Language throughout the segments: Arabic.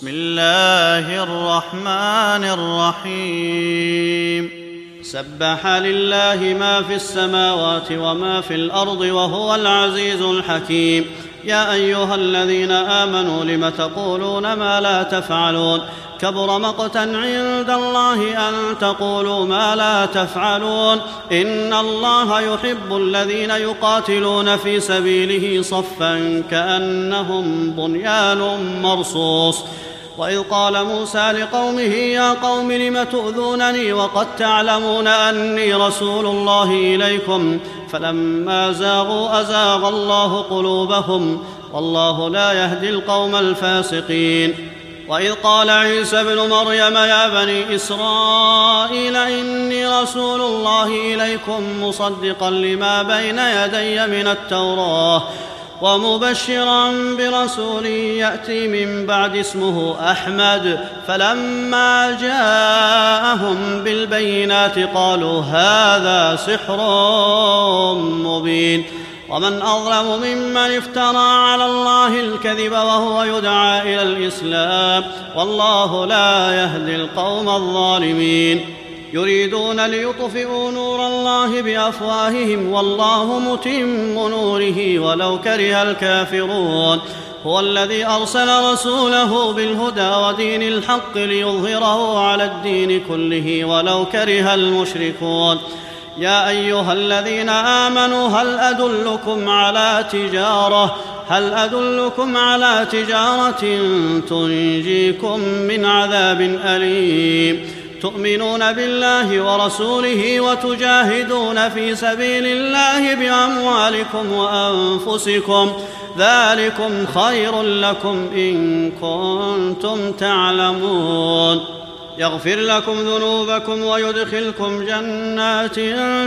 بسم الله الرحمن الرحيم. سبح لله ما في السماوات وما في الأرض وهو العزيز الحكيم. يا أيها الذين آمنوا لم تقولون ما لا تفعلون؟ كبر مقتا عند الله أن تقولوا ما لا تفعلون. إن الله يحب الذين يقاتلون في سبيله صفا كأنهم بنيان مرصوص. وإذ قال موسى لقومه يا قوم لم تؤذونني وقد تعلمون أني رسول الله إليكم؟ فلما زاغوا أزاغ الله قلوبهم والله لا يهدي القوم الفاسقين. وإذ قال عيسى ابن مريم يا بني إسرائيل إني رسول الله إليكم مصدقا لما بين يدي من التوراه. ومبشرا برسول يأتي من بعد اسمه أحمد. فلما جاءهم بالبينات قالوا هذا سحر مبين. ومن أظلم ممن افترى على الله الكذب وهو يدعى إلى الإسلام. والله لا يهدي القوم الظالمين. يريدون ليطفئوا نور الله بأفواههم والله متم نوره ولو كره الكافرون. هو الذي أرسل رسوله بالهدى ودين الحق ليظهره على الدين كله ولو كره المشركون. يا أيها الذين آمنوا هل أدلكم على تجارة؟ هل أدلكم على تجارة تنجيكم من عذاب أليم؟ تؤمنون بالله ورسوله وتجاهدون في سبيل الله بأموالكم وأنفسكم ذلكم خير لكم إن كنتم تعلمون يغفر لكم ذنوبكم ويدخلكم جنات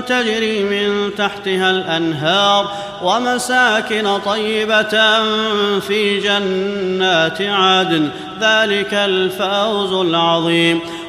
تجري من تحتها الأنهار ومساكن طيبة في جنات عدن ذلك الفوز العظيم